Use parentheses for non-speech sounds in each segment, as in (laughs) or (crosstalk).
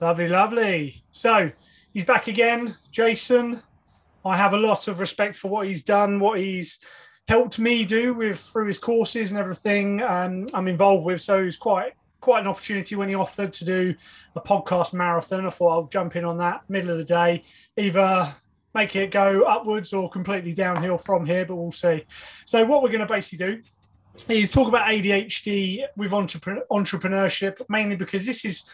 Lovely, lovely. So he's back again, Jason. I have a lot of respect for what he's done, what he's helped me do with through his courses and everything um, I'm involved with. So it's quite quite an opportunity when he offered to do a podcast marathon. I thought I'll jump in on that middle of the day, either make it go upwards or completely downhill from here, but we'll see. So what we're going to basically do is talk about ADHD with entrepreneurship, mainly because this is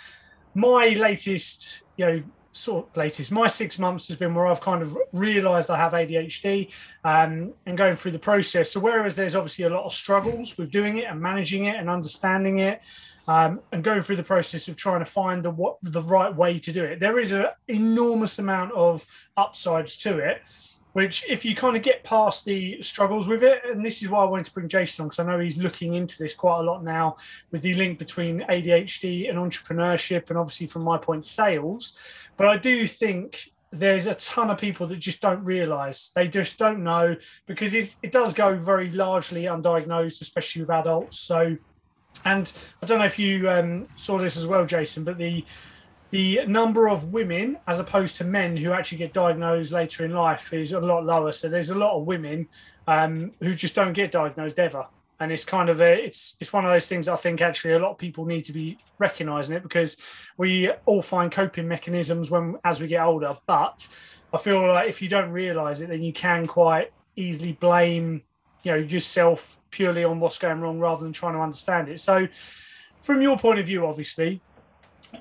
my latest, you know, sort of latest, my six months has been where I've kind of realized I have ADHD um, and going through the process. So, whereas there's obviously a lot of struggles with doing it and managing it and understanding it, um, and going through the process of trying to find the what the right way to do it, there is an enormous amount of upsides to it which if you kind of get past the struggles with it, and this is why I wanted to bring Jason on because I know he's looking into this quite a lot now with the link between ADHD and entrepreneurship, and obviously from my point, sales. But I do think there's a ton of people that just don't realize they just don't know because it does go very largely undiagnosed, especially with adults. So, and I don't know if you um, saw this as well, Jason, but the the number of women as opposed to men who actually get diagnosed later in life is a lot lower. So there's a lot of women um, who just don't get diagnosed ever. And it's kind of a, it's it's one of those things I think actually a lot of people need to be recognizing it because we all find coping mechanisms when as we get older. But I feel like if you don't realize it, then you can quite easily blame you know yourself purely on what's going wrong rather than trying to understand it. So from your point of view, obviously,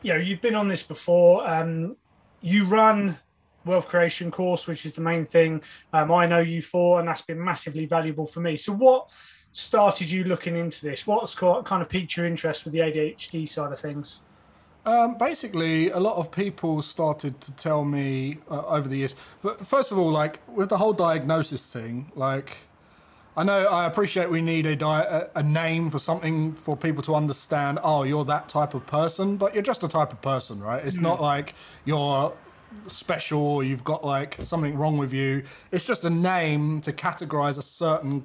you know, you've been on this before. Um, you run wealth creation course, which is the main thing um, I know you for, and that's been massively valuable for me. So, what started you looking into this? What's kind of piqued your interest with the ADHD side of things? Um, basically, a lot of people started to tell me uh, over the years. But first of all, like with the whole diagnosis thing, like I know I appreciate we need a, di- a name for something for people to understand. Oh, you're that type of person, but you're just a type of person, right? It's mm. not like you're special or you've got like something wrong with you. It's just a name to categorize a certain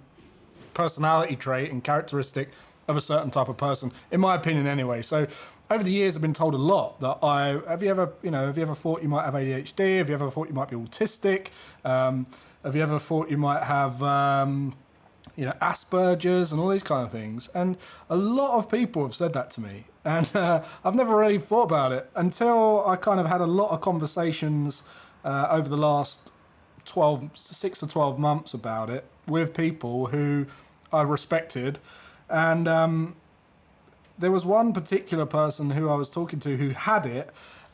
personality trait and characteristic of a certain type of person, in my opinion, anyway. So over the years, I've been told a lot that I have you ever, you know, have you ever thought you might have ADHD? Have you ever thought you might be autistic? Um, have you ever thought you might have um, you know, Asperger's and all these kind of things. And a lot of people have said that to me. And (laughs) uh, I've never really thought about it until I kind of had a lot of conversations uh, over the last 12, six to 12 months about it with people who I respected. And um, there was one particular person who I was talking to who had it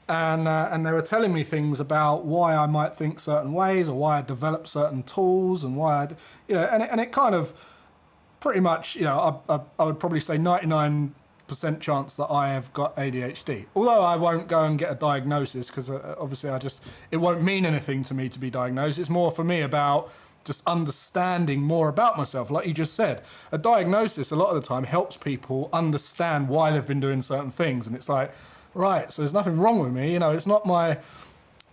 and uh, and they were telling me things about why I might think certain ways or why I developed certain tools and why I, you know, and it, and it kind of pretty much, you know, I, I, I would probably say ninety nine percent chance that I have got ADHD. Although I won't go and get a diagnosis because uh, obviously I just it won't mean anything to me to be diagnosed. It's more for me about just understanding more about myself. Like you just said, a diagnosis a lot of the time helps people understand why they've been doing certain things, and it's like right, so there's nothing wrong with me. You know, it's not my,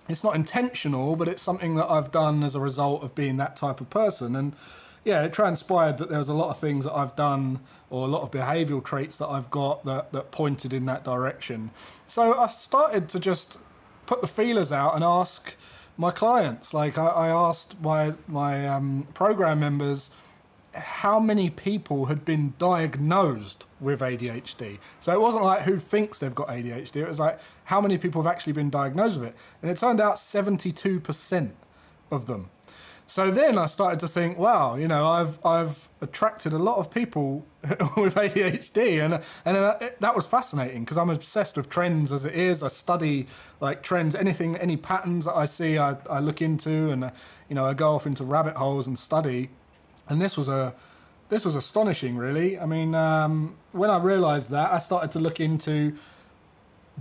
it's not intentional, but it's something that I've done as a result of being that type of person. And yeah, it transpired that there was a lot of things that I've done or a lot of behavioural traits that I've got that, that pointed in that direction. So I started to just put the feelers out and ask my clients. Like I, I asked my my um, program members how many people had been diagnosed with ADHD. So it wasn't like who thinks they've got ADHD, it was like how many people have actually been diagnosed with it. And it turned out 72% of them. So then I started to think, wow, you know, I've I've attracted a lot of people (laughs) with ADHD, and and it, that was fascinating because I'm obsessed with trends as it is. I study like trends, anything, any patterns that I see, I, I look into, and you know, I go off into rabbit holes and study and this was a this was astonishing, really. I mean, um, when I realised that, I started to look into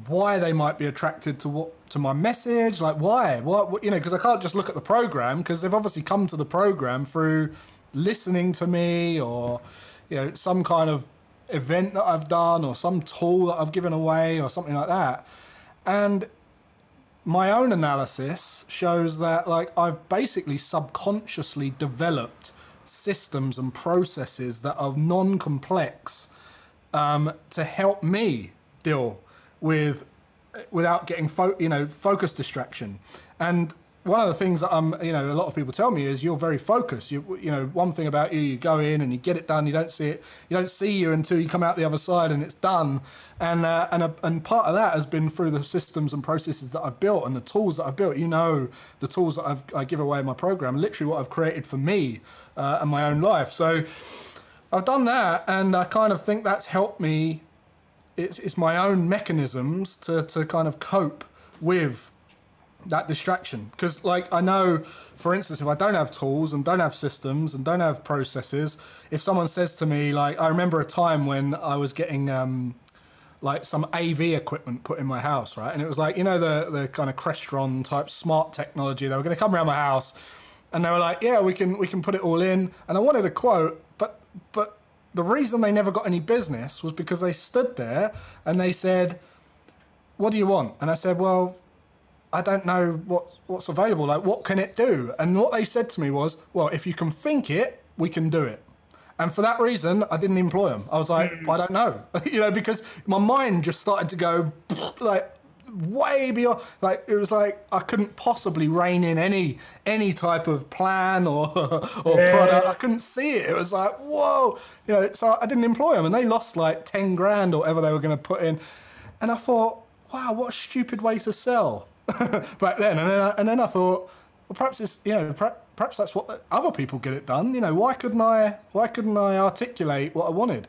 why they might be attracted to what to my message, like why, what you know, because I can't just look at the program because they've obviously come to the program through listening to me or you know some kind of event that I've done or some tool that I've given away or something like that, and my own analysis shows that like I've basically subconsciously developed systems and processes that are non-complex um, to help me deal with without getting fo- you know focus distraction and one of the things that I'm, you know, a lot of people tell me is you're very focused. You, you know, one thing about you, you go in and you get it done. You don't see it, you don't see you until you come out the other side and it's done. And uh, and a, and part of that has been through the systems and processes that I've built and the tools that I've built. You know, the tools that I've, I give away in my program, literally what I've created for me uh, and my own life. So I've done that, and I kind of think that's helped me. It's it's my own mechanisms to to kind of cope with that distraction because like i know for instance if i don't have tools and don't have systems and don't have processes if someone says to me like i remember a time when i was getting um like some av equipment put in my house right and it was like you know the the kind of crestron type smart technology they were going to come around my house and they were like yeah we can we can put it all in and i wanted a quote but but the reason they never got any business was because they stood there and they said what do you want and i said well I don't know what what's available. Like, what can it do? And what they said to me was, well, if you can think it, we can do it. And for that reason, I didn't employ them. I was like, hmm. I don't know, (laughs) you know, because my mind just started to go (laughs) like way beyond. Like it was like I couldn't possibly rein in any any type of plan or (laughs) or yeah. product. I couldn't see it. It was like whoa, you know. So I didn't employ them, and they lost like ten grand or whatever they were going to put in. And I thought, wow, what a stupid way to sell. (laughs) back then. And then, I, and then I thought, well, perhaps it's you know, perhaps that's what other people get it done. You know, why couldn't I? Why couldn't I articulate what I wanted?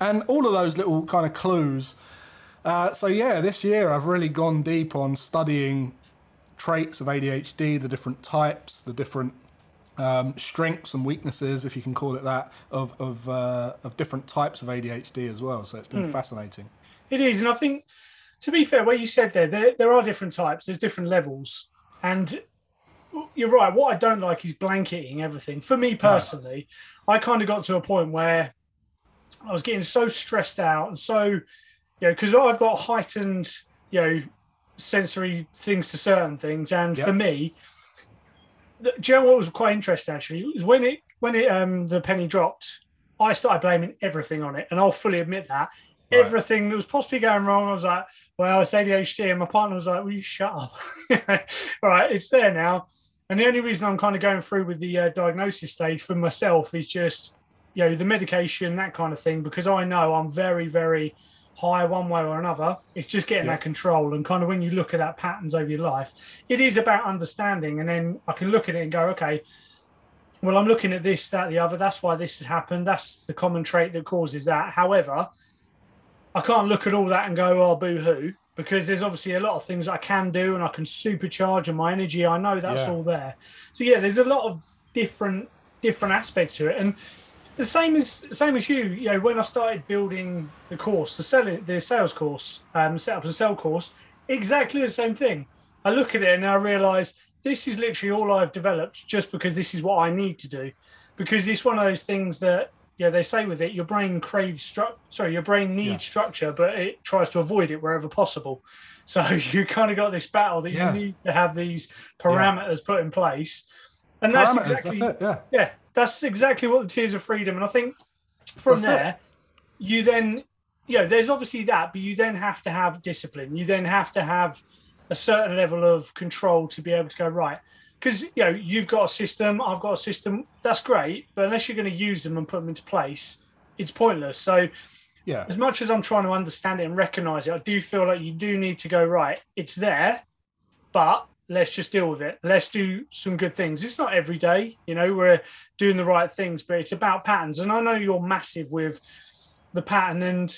And all of those little kind of clues. Uh, so yeah, this year I've really gone deep on studying traits of ADHD, the different types, the different um, strengths and weaknesses, if you can call it that, of of, uh, of different types of ADHD as well. So it's been mm. fascinating. It is, and I think to be fair, what you said there, there, there are different types, there's different levels. And you're right. What I don't like is blanketing everything. For me personally. I kind of got to a point where I was getting so stressed out and so, you know, because I've got heightened, you know, sensory things to certain things. And yep. for me, the, do you know what was quite interesting actually? Was when it when it um the penny dropped, I started blaming everything on it, and I'll fully admit that. Right. Everything that was possibly going wrong, I was like, well, it's ADHD. And my partner was like, will you shut up? (laughs) All right, it's there now. And the only reason I'm kind of going through with the uh, diagnosis stage for myself is just, you know, the medication, that kind of thing, because I know I'm very, very high one way or another. It's just getting yeah. that control. And kind of when you look at that patterns over your life, it is about understanding. And then I can look at it and go, okay, well, I'm looking at this, that, the other. That's why this has happened. That's the common trait that causes that. However, I can't look at all that and go, oh, boo hoo, because there's obviously a lot of things I can do and I can supercharge and my energy. I know that's yeah. all there. So yeah, there's a lot of different different aspects to it, and the same as same as you. You know, when I started building the course, the selling, the sales course, um, set up a sell course, exactly the same thing. I look at it and I realise this is literally all I've developed just because this is what I need to do, because it's one of those things that yeah, they say with it, your brain craves structure. Sorry, your brain needs yeah. structure, but it tries to avoid it wherever possible. (laughs) So you kind of got this battle that yeah. you need to have these parameters yeah. put in place, and that's exactly that's yeah, yeah, that's exactly what the Tiers of Freedom. And I think from that's there, it. you then, you know, there's obviously that, but you then have to have discipline. You then have to have a certain level of control to be able to go right because you know you've got a system, I've got a system. That's great, but unless you're going to use them and put them into place, it's pointless. So, yeah, as much as I'm trying to understand it and recognize it, I do feel like you do need to go right. It's there, but let's just deal with it. Let's do some good things. It's not every day, you know, we're doing the right things, but it's about patterns. And I know you're massive with the pattern and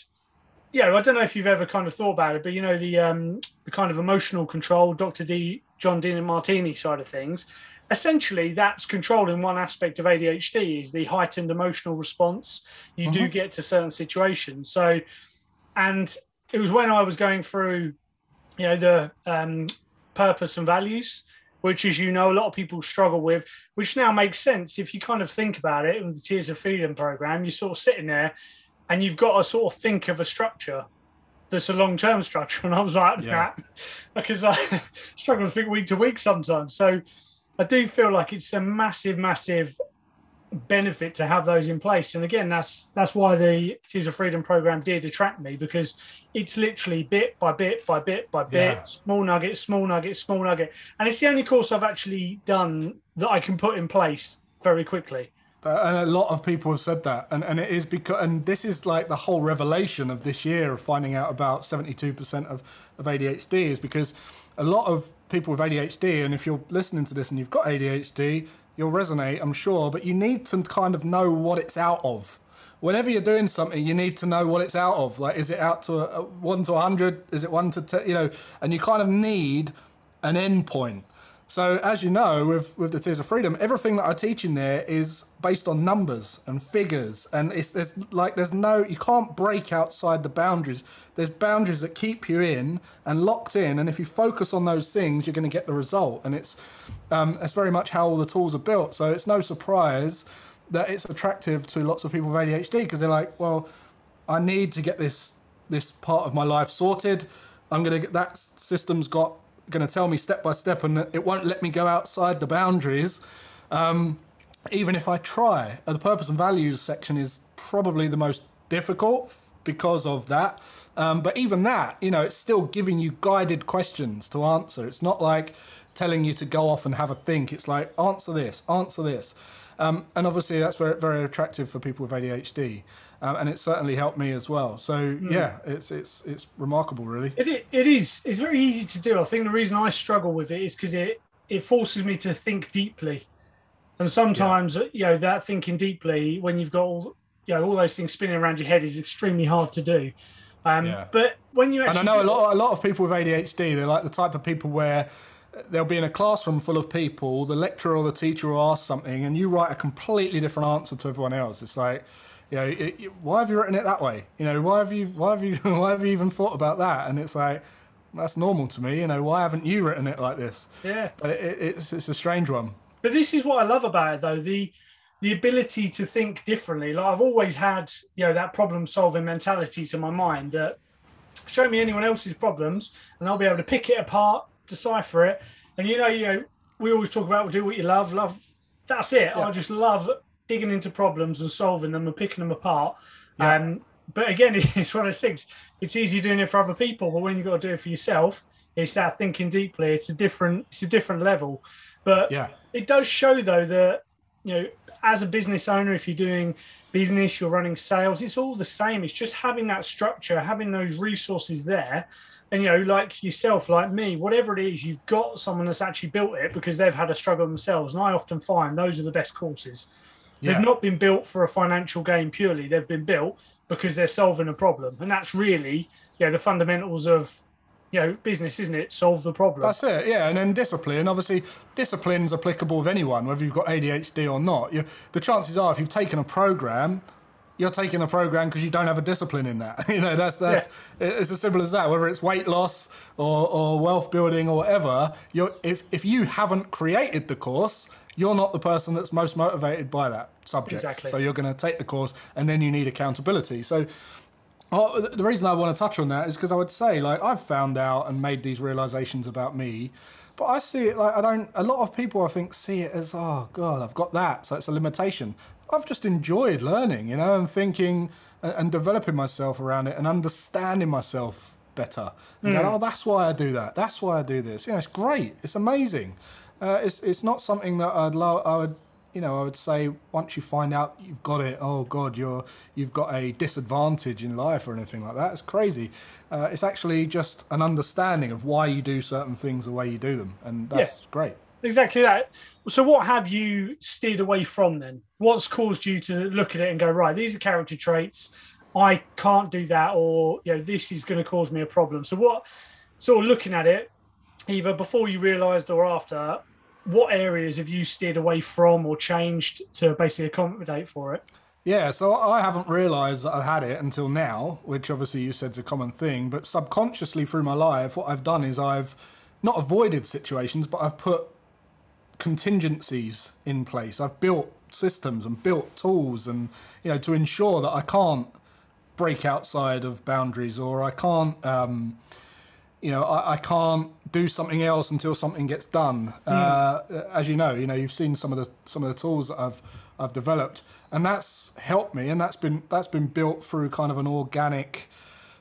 yeah, I don't know if you've ever kind of thought about it, but you know the um, the kind of emotional control, Dr. D, John Demartini side of things. Essentially, that's controlling one aspect of ADHD is the heightened emotional response you mm-hmm. do get to certain situations. So, and it was when I was going through, you know, the um, purpose and values, which, as you know, a lot of people struggle with, which now makes sense if you kind of think about it with the Tiers of Freedom program. You're sort of sitting there and you've got to sort of think of a structure. that's a long term structure. (laughs) And I was like, yeah. nah, because I struggle to think week to week sometimes. So I do feel like it's a massive, massive benefit to have those in place. And again, that's that's why the Tiers of Freedom program did attract me because it's literally bit by bit by bit by bit, yeah. small nugget, small nugget, small nugget. And it's the only course I've actually done that I can put in place very quickly. And a lot of people have said that, and, and it is because, and this is like the whole revelation of this year of finding out about 72% of, of ADHD is because a lot of people with ADHD, and if you're listening to this and you've got ADHD, you'll resonate, I'm sure, but you need to kind of know what it's out of. Whenever you're doing something, you need to know what it's out of. Like, is it out to a, a one to 100? Is it one to 10? You know, and you kind of need an end point. So, as you know, with, with the Tiers of Freedom, everything that I teach in there is based on numbers and figures, and it's there's like there's no you can't break outside the boundaries. There's boundaries that keep you in and locked in, and if you focus on those things, you're going to get the result. And it's um, it's very much how all the tools are built. So it's no surprise that it's attractive to lots of people with ADHD because they're like, well, I need to get this this part of my life sorted. I'm gonna get that system's got going to tell me step by step, and it won't let me go outside the boundaries. Um, even if I try, uh, the purpose and values section is probably the most difficult because of that. Um, but even that, you know, it's still giving you guided questions to answer. It's not like telling you to go off and have a think. It's like answer this, answer this. Um, and obviously, that's very, very attractive for people with ADHD, um, and it certainly helped me as well. So mm. yeah, it's it's it's remarkable, really. It, it is. It's very easy to do. I think the reason I struggle with it is because it it forces me to think deeply, and sometimes yeah. you know that thinking deeply when you've got all you know all those things spinning around your head is extremely hard to do. Um, yeah. But when you actually and I know a lot a lot of people with ADHD, they're like the type of people where they'll be in a classroom full of people, the lecturer or the teacher will ask something, and you write a completely different answer to everyone else. It's like, you know, it, it, why have you written it that way? You know, why have you, why have you, (laughs) why have you even thought about that? And it's like, that's normal to me. You know, why haven't you written it like this? Yeah, but it, it's it's a strange one. But this is what I love about it, though the the ability to think differently. Like I've always had, you know, that problem solving mentality to my mind. That show me anyone else's problems, and I'll be able to pick it apart, decipher it. And you know, you know, we always talk about do what you love, love. That's it. Yeah. I just love digging into problems and solving them and picking them apart. Yeah. Um, but again, (laughs) it's one of those things. It's easy doing it for other people, but when you've got to do it for yourself, it's that thinking deeply. It's a different, it's a different level. But yeah, it does show though that you know, as a business owner, if you're doing business, you're running sales, it's all the same. It's just having that structure, having those resources there and you know, like yourself, like me, whatever it is, you've got someone that's actually built it because they've had a struggle themselves. And I often find those are the best courses. Yeah. They've not been built for a financial gain purely. They've been built because they're solving a problem, and that's really, you know, the fundamentals of, you know, business, isn't it? Solve the problem. That's it. Yeah, and then discipline. Obviously, discipline's applicable with anyone, whether you've got ADHD or not. You, the chances are, if you've taken a program you're taking a program because you don't have a discipline in that. (laughs) you know, that's that's yeah. it's as simple as that. Whether it's weight loss or, or wealth building or whatever, you're if if you haven't created the course, you're not the person that's most motivated by that subject. Exactly. So you're going to take the course, and then you need accountability. So. Oh, the reason I want to touch on that is because I would say, like, I've found out and made these realizations about me, but I see it like I don't. A lot of people, I think, see it as, oh God, I've got that, so it's a limitation. I've just enjoyed learning, you know, and thinking and developing myself around it and understanding myself better. And mm. going, oh, that's why I do that. That's why I do this. You know, it's great. It's amazing. Uh, it's it's not something that I'd love. I would, you know, I would say once you find out you've got it. Oh God, you're you've got a disadvantage in life or anything like that. It's crazy. Uh, it's actually just an understanding of why you do certain things the way you do them, and that's yeah. great. Exactly that. So, what have you steered away from then? What's caused you to look at it and go, right, these are character traits. I can't do that, or you know, this is going to cause me a problem. So, what sort of looking at it, either before you realised or after, what areas have you steered away from or changed to basically accommodate for it? Yeah, so I haven't realised that I've had it until now, which obviously you said is a common thing. But subconsciously through my life, what I've done is I've not avoided situations, but I've put contingencies in place. I've built systems and built tools and you know to ensure that I can't break outside of boundaries, or I can't, um, you know, I, I, can't do something else until something gets done. Mm. Uh, as you know, you know, you've seen some of the some of the tools that I've I've developed, and that's helped me, and that's been that's been built through kind of an organic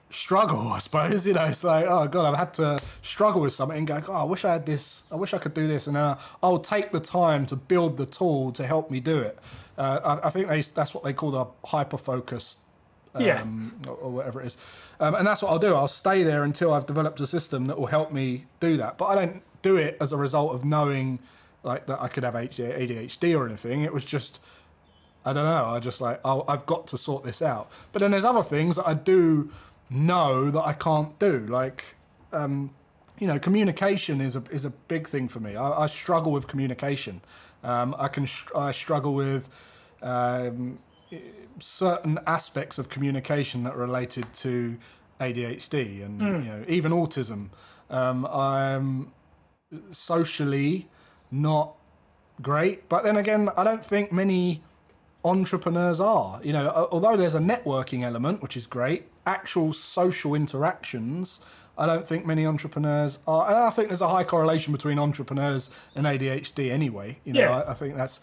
struggle, I suppose. You know, it's like, oh god, I've had to struggle with something and go, oh, I wish I had this, I wish I could do this, and then I'll take the time to build the tool to help me do it. Uh, I, I, think they, that's what they call the hyper focus. Um, yeah. Or, or, whatever it is. Um, and that's what I'll do. I'll stay there until I've developed a system that will help me do that. But I don't do it as a result of knowing like that I could have ADHD or anything. It was just, I don't know. I just like, I've got to sort this out. But then there's other things that I do know that I can't do. Like, um, you know, communication is a is a big thing for me. I, I struggle with communication. Um, I can I struggle with um, certain aspects of communication that are related to ADHD and mm. you know even autism. Um, I'm socially not great, but then again, I don't think many entrepreneurs are. You know, although there's a networking element, which is great, actual social interactions, I don't think many entrepreneurs are. And I think there's a high correlation between entrepreneurs and ADHD anyway. You know, yeah. I, I think that's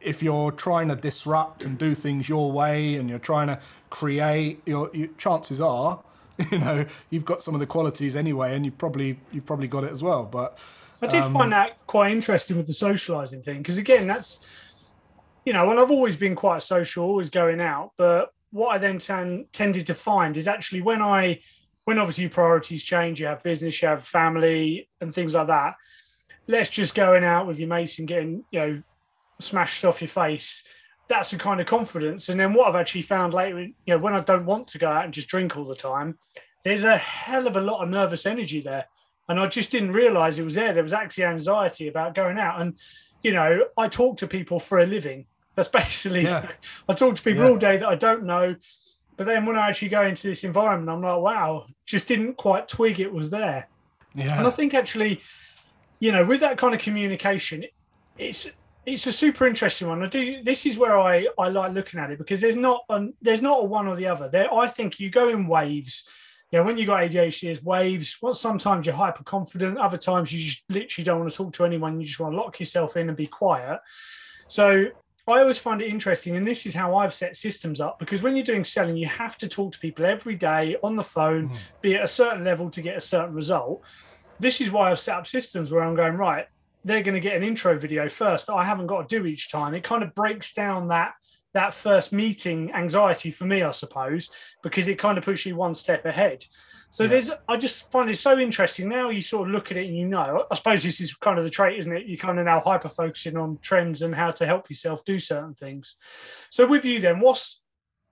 if you're trying to disrupt and do things your way and you're trying to create, your, your chances are, (laughs) you know, you've got some of the qualities anyway, and you probably you've probably got it as well. But I did um, find that quite interesting with the socializing thing because again, that's you know, and I've always been quite social, always going out. But what I then tended to find is actually when I, when obviously priorities change, you have business, you have family, and things like that. Let's just going out with your mates and getting, you know, smashed off your face. That's a kind of confidence. And then what I've actually found later, you know, when I don't want to go out and just drink all the time, there's a hell of a lot of nervous energy there. And I just didn't realize it was there. There was actually anxiety about going out. And, you know, I talk to people for a living that's (laughs) basically, yeah. I talk to people yeah. all day that I don't know. But then when I actually go into this environment, I'm like, wow, just didn't quite twig it was there. Yeah. And I think actually, you know, with that kind of communication, it's it's a super interesting one. I do. This is where I I like looking at it because there's not a, there's not a one or the other. There, I think you go in waves. You know, when you got ADHD, there's waves. Well, sometimes you're hyper confident. Other times you just literally don't want to talk to anyone. You just want to lock yourself in and be quiet. So I always find it interesting, and this is how I've set systems up because when you're doing selling, you have to talk to people every day on the phone, mm. be at a certain level to get a certain result. This is why I've set up systems where I'm going, right, they're going to get an intro video first. that I haven't got to do each time. It kind of breaks down that that first meeting anxiety for me, I suppose, because it kind of puts you one step ahead. So yeah. there's, I just find it so interesting. Now you sort of look at it and you know, I suppose this is kind of the trait, isn't it? You kind of now hyper focusing on trends and how to help yourself do certain things. So with you then, what's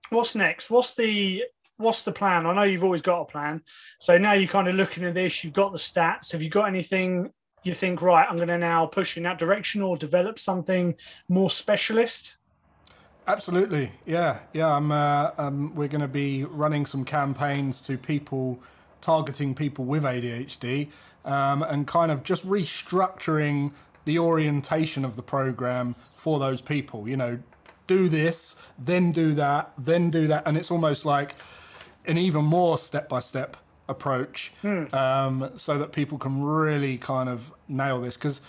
what's next? What's the what's the plan? I know you've always got a plan. So now you're kind of looking at this. You've got the stats. Have you got anything you think? Right, I'm going to now push in that direction or develop something more specialist. Absolutely, yeah, yeah. I'm. Uh, um, we're going to be running some campaigns to people, targeting people with ADHD, um, and kind of just restructuring the orientation of the program for those people. You know, do this, then do that, then do that, and it's almost like an even more step-by-step approach, hmm. um, so that people can really kind of nail this because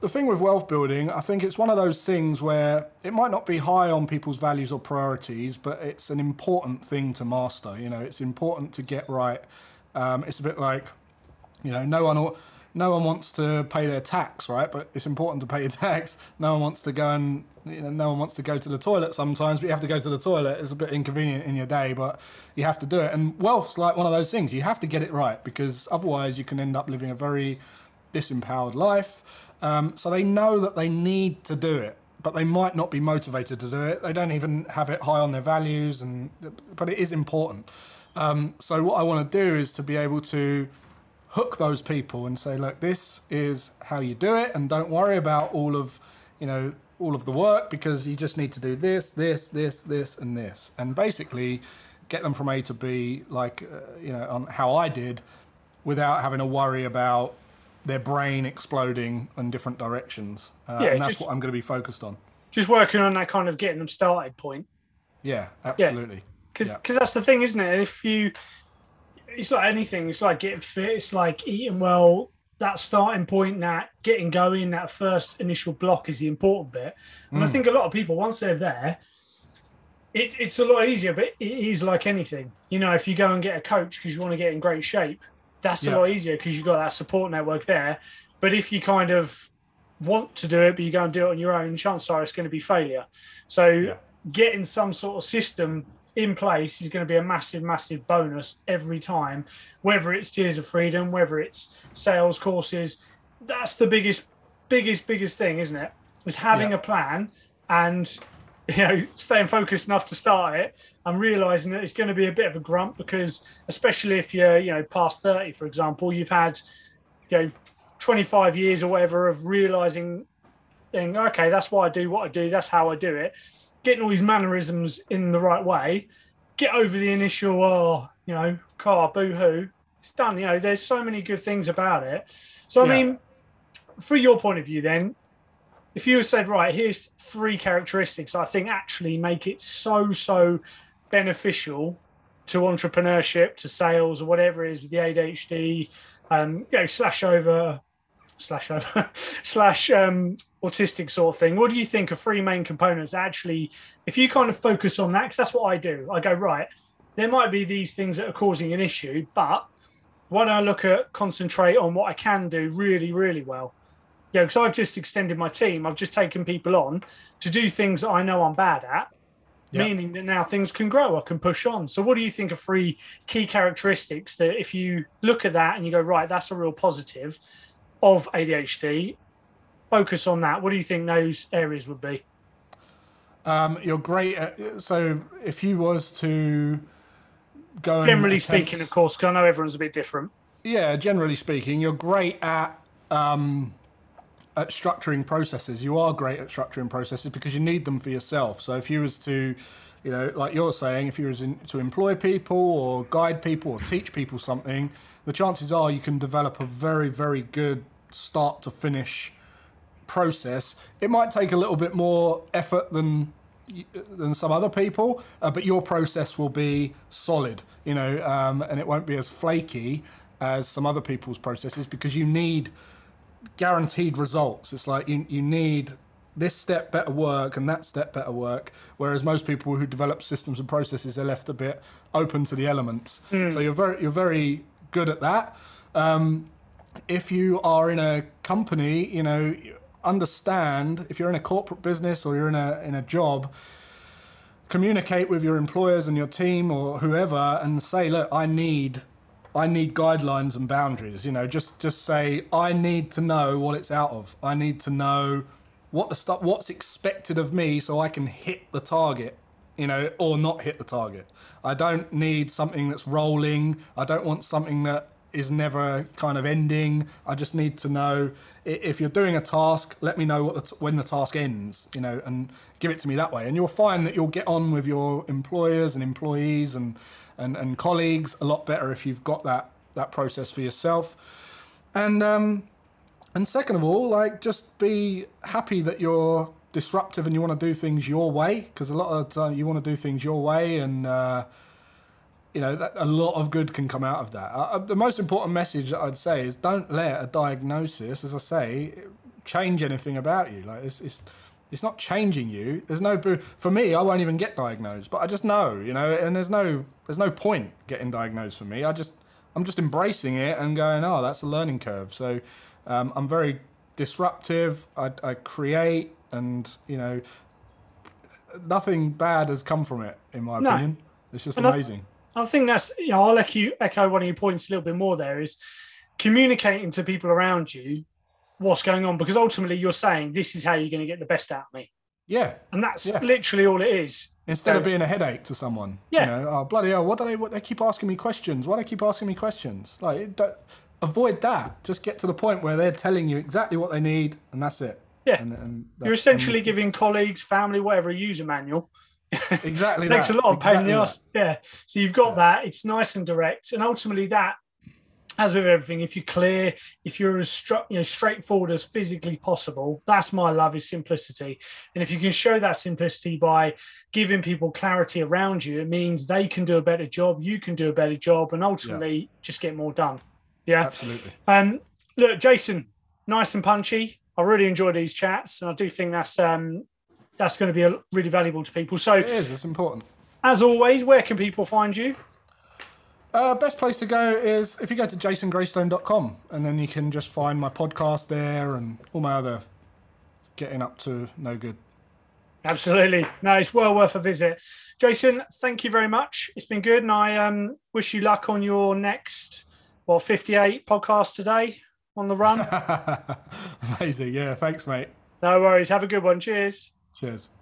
the thing with wealth building, I think it's one of those things where it might not be high on people's values or priorities, but it's an important thing to master. You know, it's important to get right. Um, it's a bit like, you know, no one no one wants to pay their tax, right? But it's important to pay your tax. No one wants to go and you know, no one wants to go to the toilet sometimes, but you have to go to the toilet. It's a bit inconvenient in your day, but you have to do it. And wealth's like one of those things. You have to get it right because otherwise you can end up living a very disempowered life. Um, so they know that they need to do it, but they might not be motivated to do it. They don't even have it high on their values, and but it is important. Um, so what I want to do is to be able to hook those people and say, look, this is how you do it, and don't worry about all of, you know, all of the work because you just need to do this, this, this, this, and this, and basically get them from A to B, like uh, you know, on how I did, without having to worry about their brain exploding in different directions. Uh, yeah, and that's just, what I'm going to be focused on. Just working on that kind of getting them started point. Yeah, absolutely. because Yeah. that's the thing, isn't it? If you, it's like anything. It's like getting fit. It's like eating well. That starting point, that getting going, that first initial block is the important bit. And I Mm. think a lot of people, once they're there, it, it's a lot easier. But it is like anything. You know, if you go and get a coach because you want to get in great shape, that's Yeah. a lot easier because you've got that support network there. But if you kind of want to do it, but you go and do it on your own, chances are it's going to be failure. So Yeah. getting some sort of system in place is going to be a massive, massive bonus every time, whether it's Tiers of Freedom, whether it's sales courses. That's the biggest, biggest, biggest thing, isn't it? Is having Yeah. a plan and (laughs) you know staying focused enough to start it and realizing that it's going to be a bit of a grunt because especially if you're you know past 30 for example you've had you know 25 years or whatever of realizing thing okay that's why i do what i do that's how i do it getting all these mannerisms in the right way get over the initial oh you know car boo hoo it's done you know there's so many good things about it so i Yeah. mean from your point of view then if you said right here's three characteristics i think actually make it so so beneficial to entrepreneurship to sales or whatever it is with the adhd um you know slash over slash over (laughs) slash um autistic sort of thing what do you think are three main components actually if you kind of focus on that because that's what i do i go right there might be these things that are causing an issue but why don't i look at concentrate on what i can do really really well yeah, because I've just extended my team. I've just taken people on to do things that I know I'm bad at, Yeah. meaning that now things can grow. I can push on. So, what do you think are three key characteristics that if you look at that and you go, right, that's a real positive of ADHD, focus on that. What do you think those areas would be? Um, you're great. At, so if you was to go Generally attempt- speaking, of course, because I know everyone's a bit different. Yeah, generally speaking, you're great at um, at structuring processes. You are great at structuring processes because you need them for yourself. So if you was to, you know, like you're saying, if you was in, to employ people or guide people or teach people something, the chances are you can develop a very, very good start to finish process. It might take a little bit more effort than than some other people, uh, but your process will be solid, you know, um, and it won't be as flaky as some other people's processes because you need guaranteed results. It's like you you need this step better work and that step better work. Whereas most people who develop systems and processes are left a bit open to the elements. So you're very you're very good at that. Um, if you are in a company, you know, understand if you're in a corporate business or you're in a in a job, communicate with your employers and your team or whoever and say, look, I need I need guidelines and boundaries. You know, just just say I need to know what it's out of. I need to know what the stuff what's expected of me so I can hit the target, you know, or not hit the target. I don't need something that's rolling. I don't want something that is never kind of ending. I just need to know if you're doing a task, let me know what the t- when the task ends, you know, and give it to me that way. And you'll find that you'll get on with your employers and employees and and, and colleagues a lot better if you've got that that process for yourself. And um, and second of all, like just be happy that you're disruptive and you want to do things your way because a lot of the time you want to do things your way and. Uh, you know that a lot of good can come out of that. Uh, uh, the most important message that I'd say is don't let a diagnosis, as I say, change anything about you. Like it's it's it's not changing you. There's no for me. I won't even get diagnosed, but I just know, you know, and there's no there's no point getting diagnosed for me. I just I'm just embracing it and going, oh, that's a learning curve. So um, I'm very disruptive. I, I create, and you know, nothing bad has come from it, in my No. opinion. It's just And amazing. I think that's you know I'll echo, echo one of your points a little bit more. There is communicating to people around you what's going on because ultimately you're saying this is how you're going to get the best out of me, Yeah. and that's Yeah. literally all it is. Instead of being a headache to someone. Yeah. You know, oh bloody hell, what do they what they keep asking me questions? Why do they keep asking me questions? Like don't- avoid that. Just get to the point where they're telling you exactly what they need and that's it. Yeah. And, and You're essentially and giving colleagues, family, whatever a user manual. Exactly It (laughs) makes a lot of pain in the ass. Yeah. So you've got that. It's nice and direct, and ultimately that as with everything, if you're clear, if you're as you know straightforward as physically possible, that's my love is simplicity. And if you can show that simplicity by giving people clarity around you, it means they can do a better job, you can do a better job, and ultimately yeah. just get more done. Yeah, absolutely. Um, look, Jason, nice and punchy. I really enjoy these chats, and I do think that's um, that's going to be a, really valuable to people. So it is. It's important. As always, where can people find you? Uh, best place to go is if you go to jasongraystone.com and then you can just find my podcast there and all my other getting up to no good. Absolutely. No, it's well worth a visit. Jason, thank you very much. It's been good. And I um, wish you luck on your next, what, 58 podcast today on the run. (laughs) Amazing. Yeah. Thanks, mate. No worries. Have a good one. Cheers. Cheers.